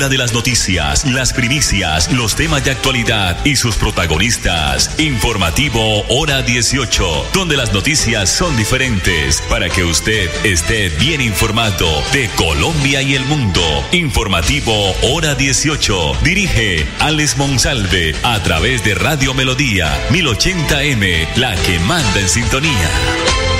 hora de las noticias, las primicias, los temas de actualidad y sus protagonistas. Informativo Hora 18, donde las noticias son diferentes para que usted esté bien informado de Colombia y el mundo. Informativo Hora 18, dirige Alex Monsalve a través de Radio Melodía 1080M, la que manda en sintonía.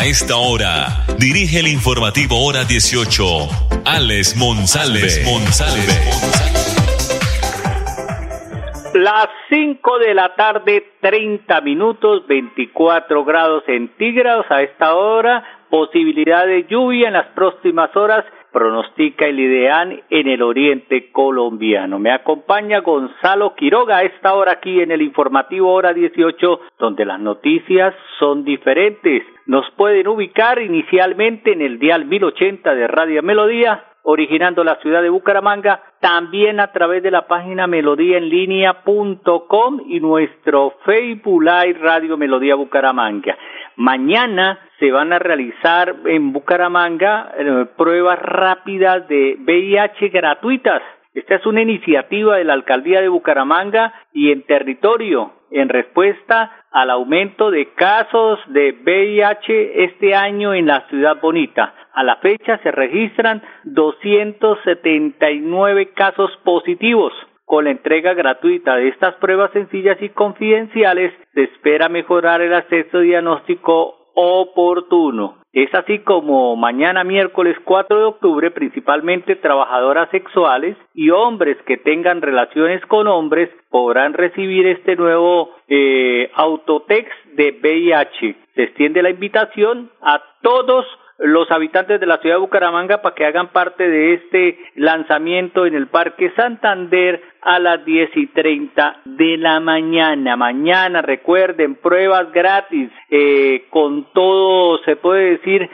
A esta hora, dirige el informativo Hora 18, Alex Monsalve. Las 5 de la tarde, 30 minutos, 24 grados centígrados a esta hora, posibilidad de lluvia en las próximas horas pronostica el IDEAN en el oriente colombiano. Me acompaña Gonzalo Quiroga a esta hora aquí en el informativo hora 18, donde las noticias son diferentes. Nos pueden ubicar inicialmente en el dial 1080 de Radio Melodía, originando la ciudad de Bucaramanga, también a través de la página melodíaenlínea.com y nuestro Facebook Live Radio Melodía Bucaramanga. Mañana se van a realizar en Bucaramanga eh, pruebas rápidas de VIH gratuitas. Esta es una iniciativa de la alcaldía de Bucaramanga y en territorio en respuesta al aumento de casos de VIH este año en la ciudad bonita. A la fecha se registran 279 casos positivos. Con la entrega gratuita de estas pruebas sencillas y confidenciales, se espera mejorar el acceso diagnóstico oportuno. Es así como mañana miércoles 4 de octubre principalmente trabajadoras sexuales y hombres que tengan relaciones con hombres podrán recibir este nuevo eh, autotext de VIH. Se extiende la invitación a todos los habitantes de la ciudad de Bucaramanga para que hagan parte de este lanzamiento en el Parque Santander a las diez y treinta de la mañana. Mañana, recuerden, pruebas gratis, eh, con todo, se puede decir,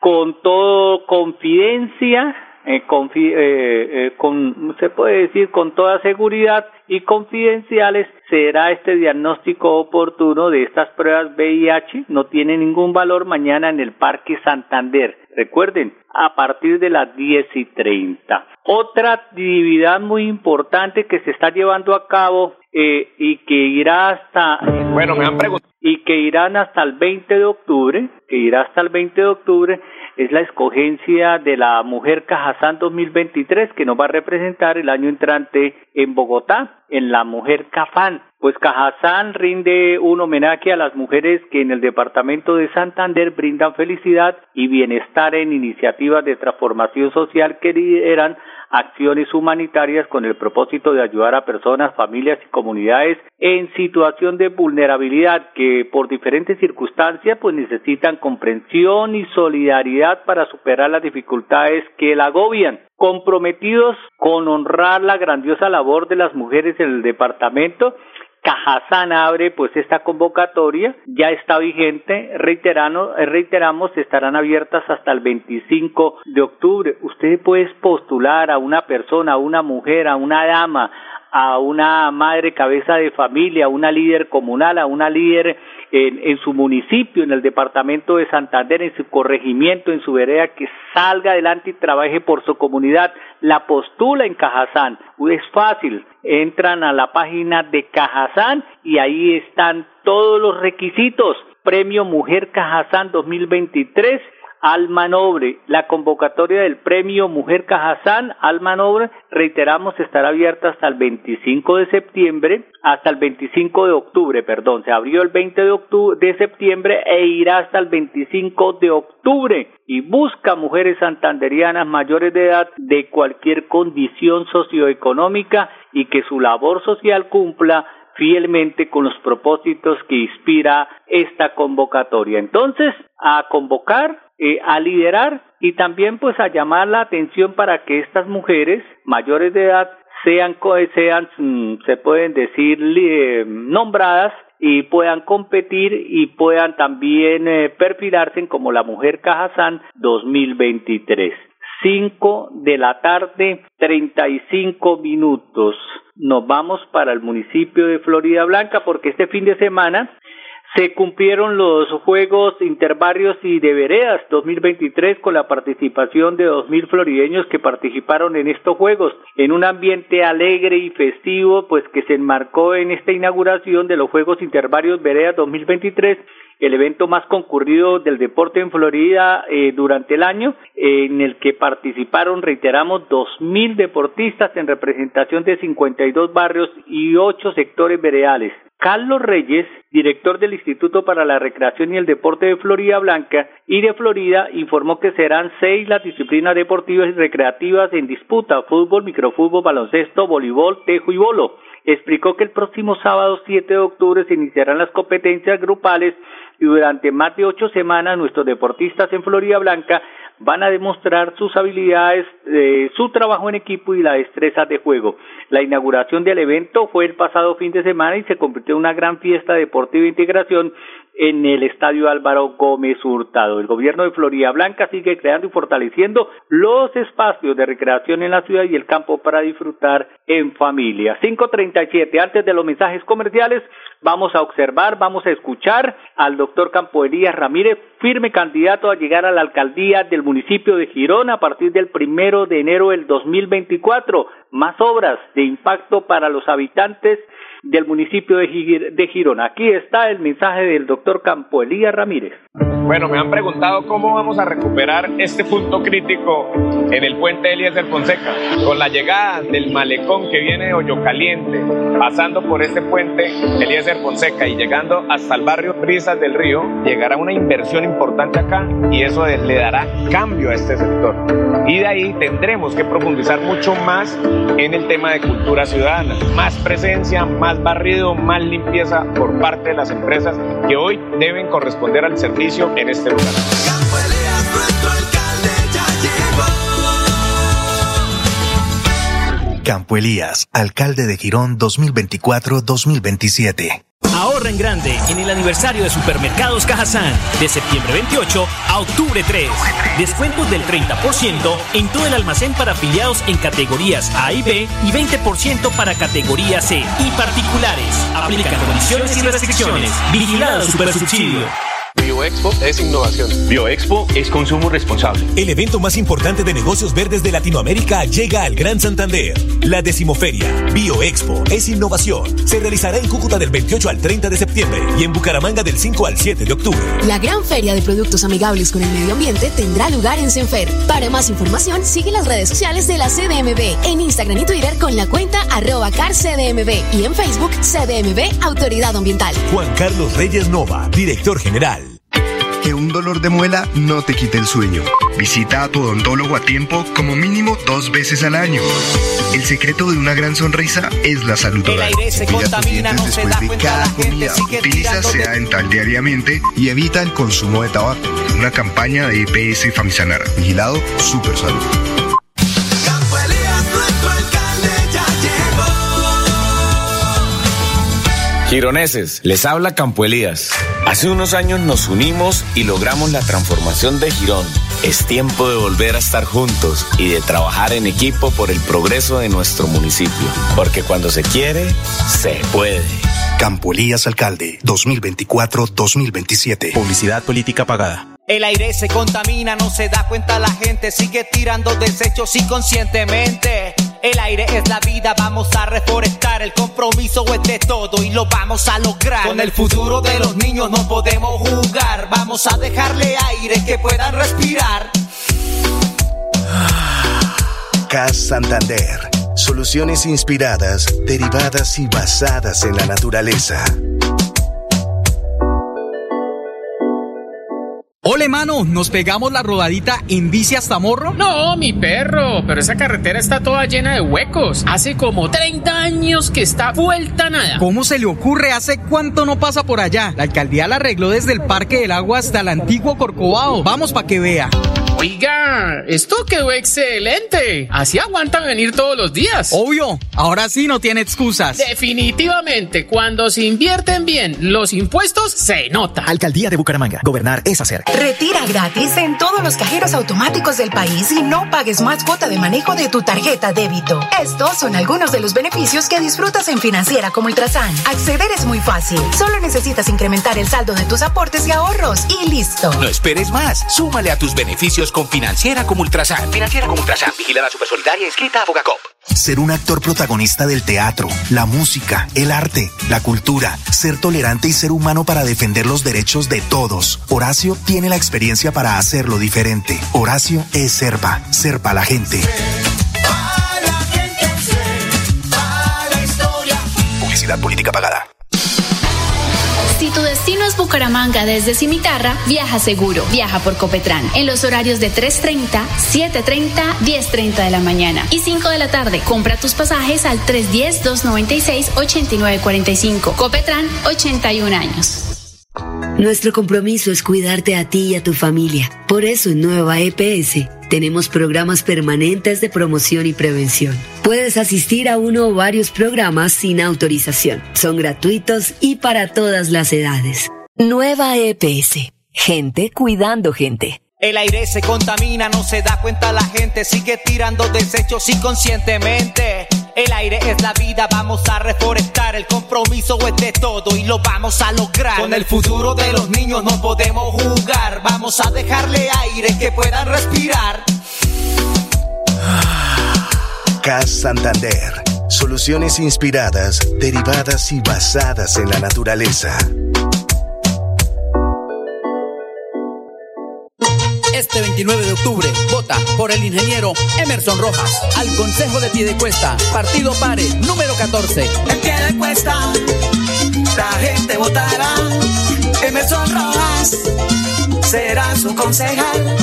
con todo confidencia eh, eh, eh, con, se puede decir con toda seguridad y confidenciales será este diagnóstico oportuno de estas pruebas VIH. No tiene ningún valor mañana en el Parque Santander. Recuerden, a partir de las diez y treinta. Otra actividad muy importante que se está llevando a cabo eh, y que irá hasta bueno me han preguntado y que irán hasta el 20 de octubre, que irá hasta el 20 de octubre es la escogencia de la Mujer Cajazán 2023 que nos va a representar el año entrante en Bogotá, en la Mujer Cafán. Pues Cajazán rinde un homenaje a las mujeres que en el departamento de Santander brindan felicidad y bienestar en iniciativas de transformación social que lideran acciones humanitarias con el propósito de ayudar a personas, familias y comunidades en situación de vulnerabilidad que por diferentes circunstancias pues necesitan comprensión y solidaridad para superar las dificultades que la agobian comprometidos con honrar la grandiosa labor de las mujeres en el departamento. Cajazán abre pues esta convocatoria, ya está vigente, reiteramos, reiteramos, estarán abiertas hasta el 25 de octubre. Usted puede postular a una persona, a una mujer, a una dama, a una madre cabeza de familia, a una líder comunal, a una líder en, en, su municipio, en el departamento de Santander, en su corregimiento, en su vereda, que salga adelante y trabaje por su comunidad, la postula en Cajazán. Es fácil, entran a la página de Cajazán y ahí están todos los requisitos. Premio Mujer Cajazán 2023 Alma Nobre. La convocatoria del premio Mujer Cajazán Alma Nobre, reiteramos, estará abierta hasta el 25 de septiembre, hasta el 25 de octubre, perdón, se abrió el 20 de, octubre, de septiembre e irá hasta el 25 de octubre y busca mujeres santanderianas mayores de edad de cualquier condición socioeconómica y que su labor social cumpla fielmente con los propósitos que inspira esta convocatoria. Entonces, a convocar eh, a liderar y también pues a llamar la atención para que estas mujeres mayores de edad sean, sean mm, se pueden decir, eh, nombradas y puedan competir y puedan también eh, perfilarse como la Mujer Cajazán 2023. 5 de la tarde, 35 minutos. Nos vamos para el municipio de Florida Blanca porque este fin de semana Se cumplieron los Juegos Interbarrios y de Veredas 2023 con la participación de 2.000 florideños que participaron en estos Juegos. En un ambiente alegre y festivo pues que se enmarcó en esta inauguración de los Juegos Interbarrios Veredas 2023 el evento más concurrido del deporte en Florida eh, durante el año, en el que participaron, reiteramos, dos mil deportistas en representación de 52 barrios y ocho sectores veredales. Carlos Reyes, director del Instituto para la Recreación y el Deporte de Florida Blanca y de Florida, informó que serán seis las disciplinas deportivas y recreativas en disputa, fútbol, microfútbol, baloncesto, voleibol, tejo y bolo. Explicó que el próximo sábado 7 de octubre se iniciarán las competencias grupales y durante más de ocho semanas nuestros deportistas en Florida Blanca van a demostrar sus habilidades, eh, su trabajo en equipo y la destreza de juego. La inauguración del evento fue el pasado fin de semana y se convirtió en una gran fiesta deportiva de integración en el Estadio Álvaro Gómez Hurtado. El gobierno de Florida Blanca sigue creando y fortaleciendo los espacios de recreación en la ciudad y el campo para disfrutar en familia. 537. Antes de los mensajes comerciales, vamos a observar, vamos a escuchar al doctor Campo Elías Ramírez, firme candidato a llegar a la alcaldía del municipio de Girón a partir del primero de enero del 2024. Más obras de impacto para los habitantes del municipio de Girón. Aquí está el mensaje del doctor Campo Elías Ramírez. Bueno, me han preguntado cómo vamos a recuperar este punto crítico en el puente Eliezer Fonseca. Con la llegada del malecón que viene de Hoyo Caliente, pasando por este puente Eliezer Fonseca y llegando hasta el barrio Brisas del Río, llegará una inversión importante acá y eso le dará cambio a este sector. Y de ahí tendremos que profundizar mucho más en el tema de cultura ciudadana. Más presencia, más barrido, más limpieza por parte de las empresas que hoy deben corresponder al servicio en este lugar. Campo Elías, alcalde de Girón 2024-2027. En grande en el aniversario de Supermercados Cajazán de septiembre 28 a octubre 3. Descuentos del 30% en todo el almacén para afiliados en categorías A y B y 20% para categoría C y particulares. Aplica condiciones y restricciones. Vigilado Supersubsidio. Bioexpo es innovación. Bioexpo es consumo responsable. El evento más importante de negocios verdes de Latinoamérica llega al Gran Santander. La decimoferia Bioexpo es innovación. Se realizará en Cúcuta del 28 al 30 de septiembre y en Bucaramanga del 5 al 7 de octubre. La gran feria de productos amigables con el medio ambiente tendrá lugar en Senfer. Para más información, sigue las redes sociales de la CDMB en Instagram y Twitter con la cuenta arroba carcdmb y en Facebook CDMB Autoridad Ambiental. Juan Carlos Reyes Nova, director general un dolor de muela no te quite el sueño. Visita a tu odontólogo a tiempo como mínimo dos veces al año. El secreto de una gran sonrisa es la salud oral. Cuida tus dientes después de cada comida. Utiliza sea dental diariamente y evita el consumo de tabaco. Una campaña de IPS Famisanar. Vigilado Super Salud. Gironeses, les habla Campo Elías. Hace unos años nos unimos y logramos la transformación de Girón. Es tiempo de volver a estar juntos y de trabajar en equipo por el progreso de nuestro municipio. Porque cuando se quiere, se puede. Campo Elías Alcalde, 2024-2027. Publicidad política pagada. El aire se contamina, no se da cuenta la gente, sigue tirando desechos inconscientemente. El aire es la vida, vamos a reforestar. El compromiso es de todo y lo vamos a lograr. Con el futuro de los niños no podemos jugar. Vamos a dejarle aire que puedan respirar. CAS Santander. Soluciones inspiradas, derivadas y basadas en la naturaleza. Ole, mano, ¿nos pegamos la rodadita en bici hasta Morro? No, mi perro, pero esa carretera está toda llena de huecos. Hace como 30 años que está vuelta nada. ¿Cómo se le ocurre? ¿Hace cuánto no pasa por allá? La alcaldía la arregló desde el Parque del Agua hasta el antiguo Corcovado. Vamos pa' que vea. Oiga, esto quedó excelente. Así aguanta venir todos los días. Obvio, ahora sí no tiene excusas. Definitivamente, cuando se invierten bien los impuestos, se nota. Alcaldía de Bucaramanga. Gobernar es hacer. Retira gratis en todos los cajeros automáticos del país y no pagues más cuota de manejo de tu tarjeta débito. Estos son algunos de los beneficios que disfrutas en Financiera como Ultrasan. Acceder es muy fácil. Solo necesitas incrementar el saldo de tus aportes y ahorros y listo. No esperes más. Súmale a tus beneficios con Financiera como Ultrasan. Financiera como Ultrasan. Vigilada Supersolidaria inscrita a Fogacop. Ser un actor protagonista del teatro, la música, el arte, la cultura, ser tolerante y ser humano para defender los derechos de todos. Horacio tiene la experiencia para hacerlo diferente. Horacio es Serpa, Serpa la gente. Publicidad política pagada. Si tu destino es Bucaramanga desde Cimitarra, viaja seguro. Viaja por Copetran en los horarios de 3.30, 7.30, 10.30 de la mañana y 5 de la tarde. Compra tus pasajes al 310-296-8945. Copetran, 81 años. Nuestro compromiso es cuidarte a ti y a tu familia. Por eso en Nueva EPS tenemos programas permanentes de promoción y prevención. Puedes asistir a uno o varios programas sin autorización. Son gratuitos y para todas las edades. Nueva EPS. Gente cuidando gente. El aire se contamina, no se da cuenta la gente, sigue tirando desechos inconscientemente. El aire es la vida, vamos a reforestar. El compromiso es de todo y lo vamos a lograr. Con el futuro de los niños no podemos jugar. Vamos a dejarle aire que puedan respirar. CAS Santander. Soluciones inspiradas, derivadas y basadas en la naturaleza. Este 29 de octubre, vota por el ingeniero Emerson Rojas al Consejo de Piedecuesta, Partido Pare, número 14. En Piedecuesta, la gente votará. Emerson Rojas será su concejal.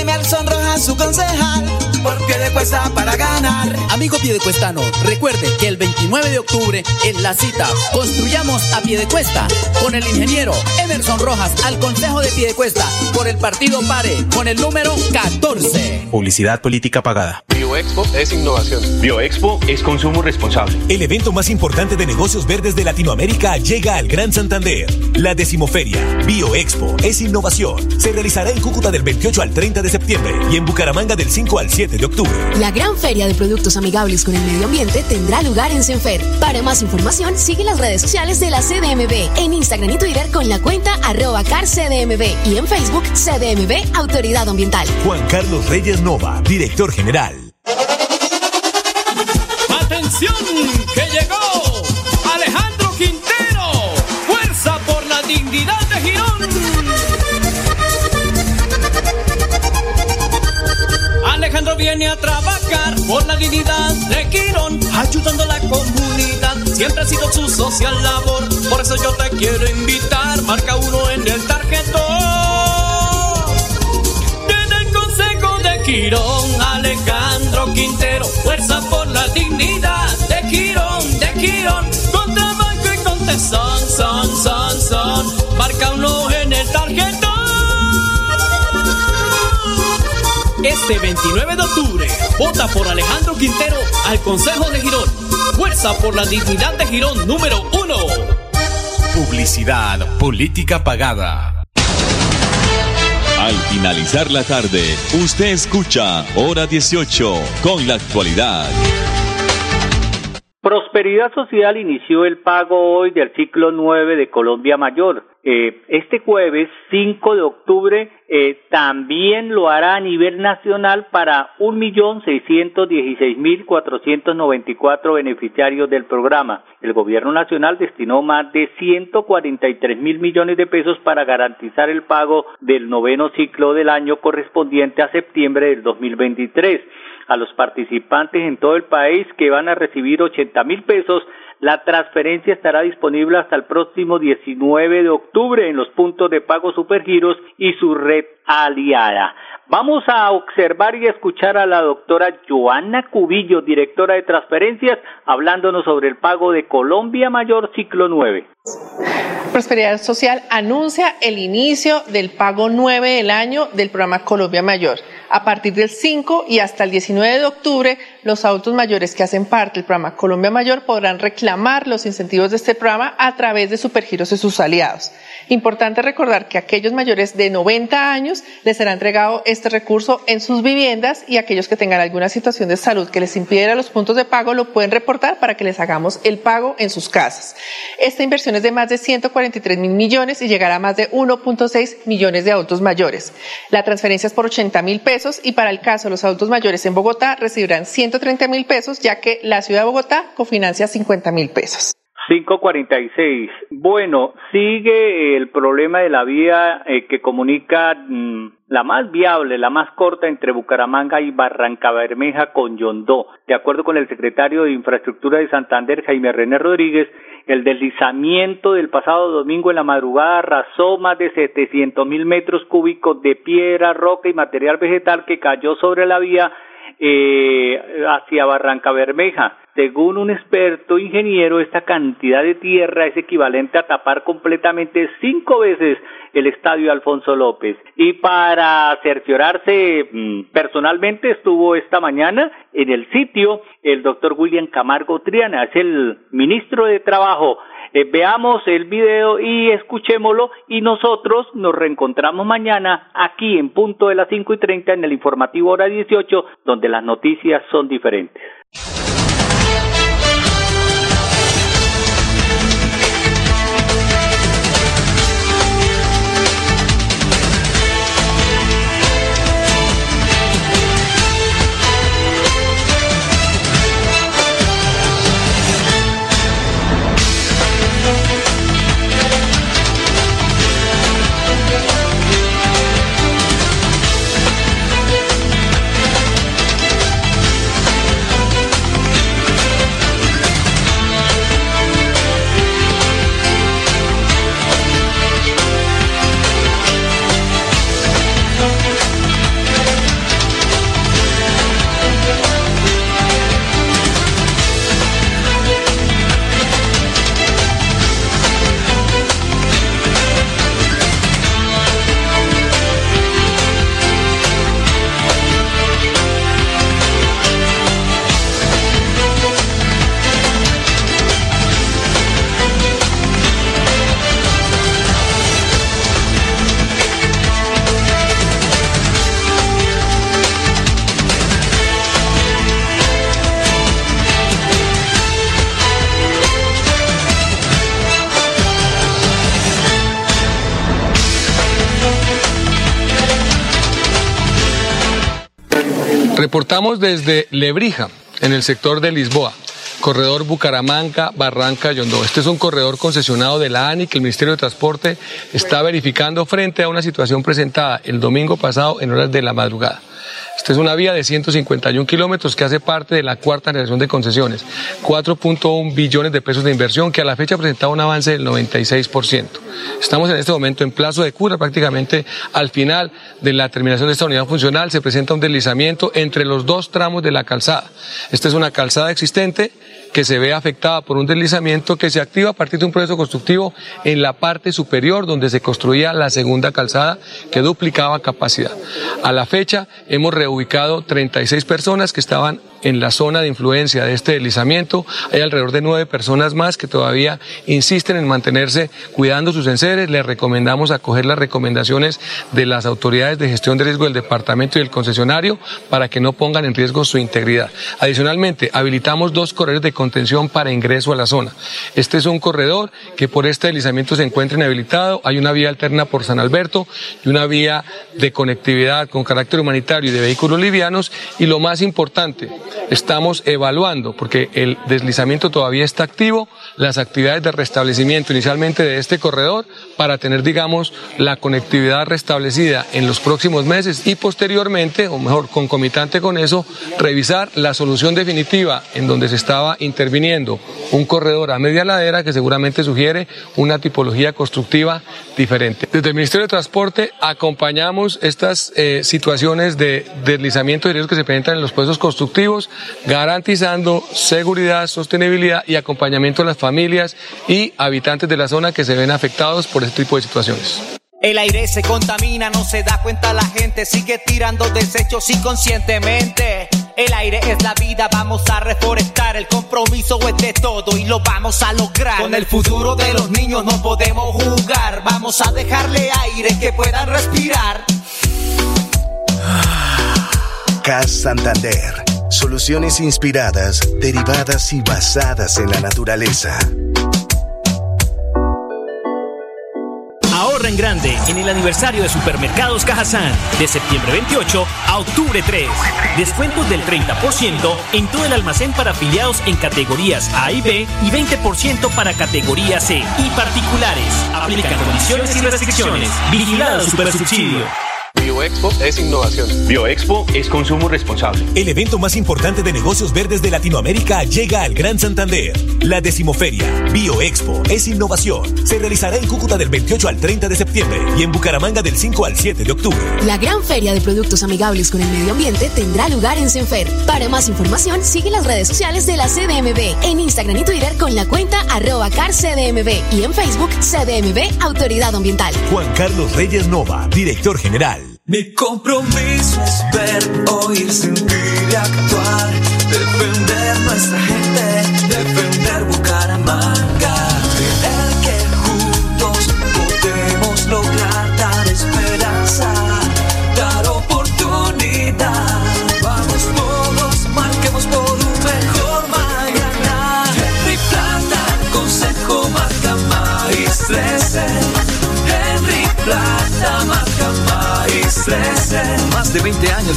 Emerson Rojas, su concejal. Por pie de cuesta para ganar. Amigo piedecuestano, recuerde que el 29 de octubre en la cita construyamos a pie de cuesta con el ingeniero Emerson Rojas al Consejo de Piedecuesta por el partido PARE con el número 14. Publicidad política pagada. Bioexpo es innovación. Bioexpo es consumo responsable. El evento más importante de negocios verdes de Latinoamérica llega al Gran Santander. La decimoferia Bioexpo es innovación. Se realizará en Cúcuta del 28 al 30 de septiembre y en Bucaramanga del 5 al 7 de octubre. La gran feria de productos amigables con el medio ambiente tendrá lugar en Senfer. Para más información, sigue las redes sociales de la CDMB en Instagram y Twitter con la cuenta arroba carcdmb y en Facebook CDMB Autoridad Ambiental. Juan Carlos Reyes Nova, director general. Viene a trabajar por la dignidad de Quirón, ayudando a la comunidad. Siempre ha sido su social labor, por eso yo te quiero invitar. Marca uno en el tarjetón. Desde el Consejo de Quirón, Alejandro Quintero, fuerza por la dignidad Este 29 de octubre, vota por Alejandro Quintero al Consejo de Girón. Fuerza por la dignidad de Girón número uno. Publicidad política pagada. Al finalizar la tarde, usted escucha Hora 18 con la actualidad. Prosperidad Social inició el pago hoy del ciclo 9 de Colombia Mayor. Eh, este jueves 5 de octubre eh, también lo hará a nivel nacional para 1.616.494 beneficiarios del programa. El gobierno nacional destinó más de 143 mil millones de pesos para garantizar el pago del noveno ciclo del año correspondiente a septiembre del 2023 a los participantes en todo el país que van a recibir 80 mil pesos La transferencia estará disponible hasta el próximo 19 de octubre en los puntos de pago Supergiros y su red aliada. Vamos a observar y escuchar a la doctora Joana Cubillo, directora de transferencias, hablándonos sobre el pago de Colombia Mayor Ciclo 9. Prosperidad Social anuncia el inicio del pago 9 del año del programa Colombia Mayor. A partir del 5 y hasta el 19 de octubre, los adultos mayores que hacen parte del programa Colombia Mayor podrán reclamar los incentivos de este programa a través de Supergiros y sus aliados. Importante recordar que aquellos mayores de 90 años les será entregado este recurso en sus viviendas y aquellos que tengan alguna situación de salud que les impidiera los puntos de pago lo pueden reportar para que les hagamos el pago en sus casas. Esta inversión es de más de 143 mil millones y llegará a más de 1.6 millones de adultos mayores. La transferencia es por 80 mil pesos y para el caso de los adultos mayores en Bogotá recibirán 130 mil pesos ya que la ciudad de Bogotá cofinancia 50 mil pesos. 546. Bueno, sigue el problema de la vía eh, que comunica mm, la más viable, la más corta entre Bucaramanga y Barranca Bermeja con Yondó. De acuerdo con el secretario de Infraestructura de Santander, Jaime René Rodríguez, el deslizamiento del pasado domingo en la madrugada arrasó más de 700 mil metros cúbicos de piedra, roca y material vegetal que cayó sobre la vía eh, hacia Barranca Bermeja. Según un experto ingeniero, esta cantidad de tierra es equivalente a tapar completamente cinco veces el estadio Alfonso López. Y para cerciorarse mm, personalmente estuvo esta mañana en el sitio el doctor William Camargo Triana, es el ministro de Trabajo. Eh, veamos el video y escuchémoslo y nosotros nos reencontramos mañana aquí en punto de las cinco y treinta en el informativo hora 18 donde las noticias son diferentes. Reportamos desde Lebrija, en el sector de Lisboa. Corredor Bucaramanga, Barranca, Yondó. Este es un corredor concesionado de la ANI que el Ministerio de Transporte está verificando frente a una situación presentada el domingo pasado en horas de la madrugada. Esta es una vía de 151 kilómetros que hace parte de la cuarta generación de concesiones. 4.1 billones de pesos de inversión que a la fecha presentaba un avance del 96%. Estamos en este momento en plazo de cura, prácticamente al final de la terminación de esta unidad funcional se presenta un deslizamiento entre los dos tramos de la calzada. Esta es una calzada existente que se ve afectada por un deslizamiento que se activa a partir de un proceso constructivo en la parte superior donde se construía la segunda calzada que duplicaba capacidad. A la fecha hemos reubicado 36 personas que estaban en la zona de influencia de este deslizamiento. Hay alrededor de nueve personas más que todavía insisten en mantenerse cuidando sus enseres. Les recomendamos acoger las recomendaciones de las autoridades de gestión de riesgo del departamento y del concesionario para que no pongan en riesgo su integridad. Adicionalmente, habilitamos dos corredores de contención para ingreso a la zona. Este es un corredor que por este deslizamiento se encuentra inhabilitado. Hay una vía alterna por San Alberto y una vía de conectividad con carácter humanitario y de vehículos livianos. Y lo más importante, estamos evaluando, porque el deslizamiento todavía está activo, las actividades de restablecimiento inicialmente de este corredor para tener, digamos, la conectividad restablecida en los próximos meses y posteriormente, o mejor, concomitante con eso, revisar la solución definitiva en donde se estaba interviniendo un corredor a media ladera que seguramente sugiere una tipología constructiva diferente. Desde el Ministerio de Transporte acompañamos estas eh, situaciones de deslizamiento de riesgos que se presentan en los puestos constructivos, garantizando seguridad, sostenibilidad y acompañamiento a las familias y habitantes de la zona que se ven afectados por este tipo de situaciones. El aire se contamina, no se da cuenta la gente, sigue tirando desechos inconscientemente. El aire es la vida, vamos a reforestar, el compromiso es de todo y lo vamos a lograr. Con el futuro de los niños no podemos jugar, vamos a dejarle aire que puedan respirar. CAS Santander. Soluciones inspiradas, derivadas y basadas en la naturaleza. Ahorra en grande en el aniversario de Supermercados Cajazán de septiembre 28 a octubre 3. Descuentos del 30% en todo el almacén para afiliados en categorías A y B y 20% para categoría C y particulares. Aplican condiciones y restricciones. Vigilado Supersubsidio. Bioexpo es innovación. Bioexpo es consumo responsable. El evento más importante de negocios verdes de Latinoamérica llega al Gran Santander. La decimoferia Bioexpo es innovación. Se realizará en Cúcuta del 28 al 30 de septiembre y en Bucaramanga del 5 al 7 de octubre. La gran feria de productos amigables con el medio ambiente tendrá lugar en Senfer. Para más información, sigue las redes sociales de la CDMB en Instagram y Twitter con la cuenta arroba carcdmb y en Facebook CDMB Autoridad Ambiental. Juan Carlos Reyes Nova, director general. Mi compromiso es ver, oír, sentir y actuar. Defender nuestra gente,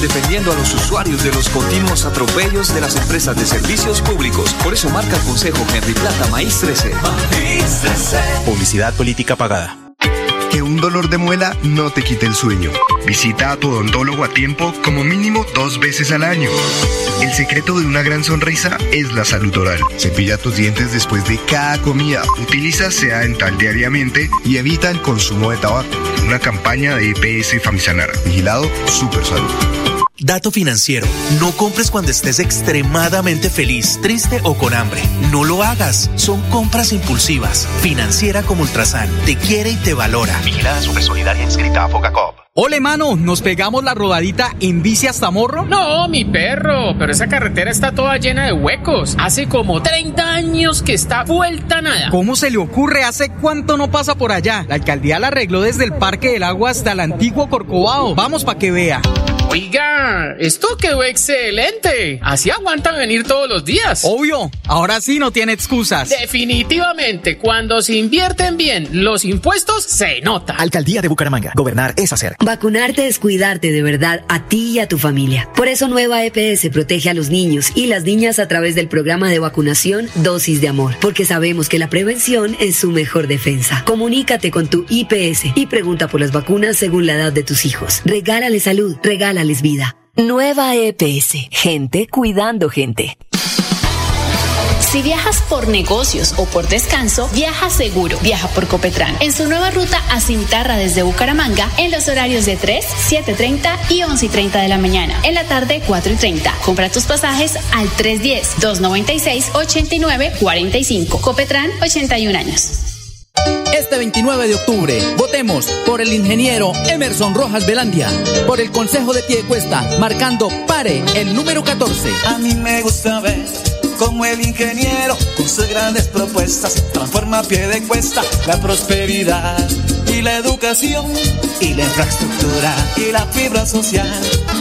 defendiendo a los usuarios de los continuos atropellos de las empresas de servicios públicos. Por eso marca el Consejo Henry Plata Maíz 13. Maíz 13. Publicidad política pagada. Que un dolor de muela no te quite el sueño. Visita a tu odontólogo a tiempo como mínimo dos veces al año. El secreto de una gran sonrisa es la salud oral. Cepilla tus dientes después de cada comida. Utiliza sea dental diariamente y evita el consumo de tabaco. Una campaña de EPS Famisanar. Vigilado Super Salud. Dato financiero. No compres cuando estés extremadamente feliz, triste o con hambre. No lo hagas. Son compras impulsivas. Financiera como Ultrasan. Te quiere y te valora. Vigilada Super Solidaria inscrita a Focacop. Ole, mano, ¿nos pegamos la rodadita en bici hasta Morro? No, mi perro, pero esa carretera está toda llena de huecos. Hace como 30 años que está vuelta nada. ¿Cómo se le ocurre? ¿Hace cuánto no pasa por allá? La alcaldía la arregló desde el Parque del Agua hasta el antiguo Corcovado. Vamos para que vea. Oiga, esto quedó excelente. Así aguantan venir todos los días. Obvio, ahora sí no tiene excusas. Definitivamente, cuando se invierten bien los impuestos, se nota. Alcaldía de Bucaramanga. Gobernar es hacer. Vacunarte es cuidarte de verdad a ti y a tu familia. Por eso Nueva EPS protege a los niños y las niñas a través del programa de vacunación Dosis de Amor, porque sabemos que la prevención es su mejor defensa. Comunícate con tu IPS y pregunta por las vacunas según la edad de tus hijos. Regálale salud, regálales vida. Nueva EPS. Gente cuidando gente. Si viajas por negocios o por descanso, viaja seguro. Viaja por Copetran. En su nueva ruta a Cintarra desde Bucaramanga, en los horarios de 3, 7.30 y 11.30 de la mañana. En la tarde, 4.30. Compra tus pasajes al 310-296-8945. Copetran, 81 años. Este 29 de octubre, votemos por el ingeniero Emerson Rojas Velandia, por el Consejo de Piedecuesta, marcando pare el número 14. A mí me gusta ver como el ingeniero, con sus grandes propuestas, transforma a pie de cuesta la prosperidad y la educación y la infraestructura y la fibra social.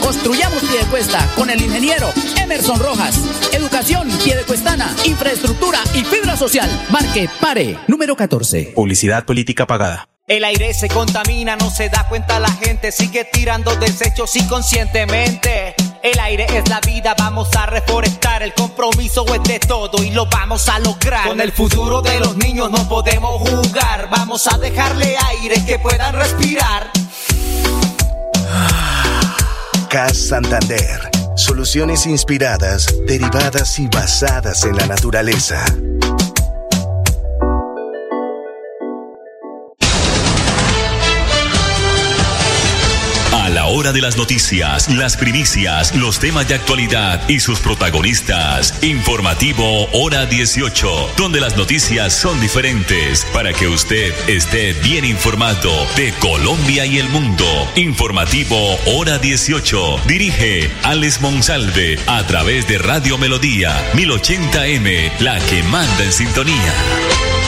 Construyamos Piedecuesta con el ingeniero Emerson Rojas. Educación piedecuestana, infraestructura y fibra social. Marque pare número 14. Publicidad política pagada. El aire se contamina, no se da cuenta la gente, sigue tirando desechos inconscientemente. El aire es la vida, vamos a reforestar. El compromiso es de todo y lo vamos a lograr. Con el futuro de los niños no podemos jugar. Vamos a dejarle aire que puedan respirar. CAS Santander. Soluciones inspiradas, derivadas y basadas en la naturaleza. Hora de las noticias, las primicias, los temas de actualidad y sus protagonistas. Informativo Hora 18, donde las noticias son diferentes para que usted esté bien informado de Colombia y el mundo. Informativo Hora 18. Dirige Alex Monsalve a través de Radio Melodía 1080M, la que manda en sintonía.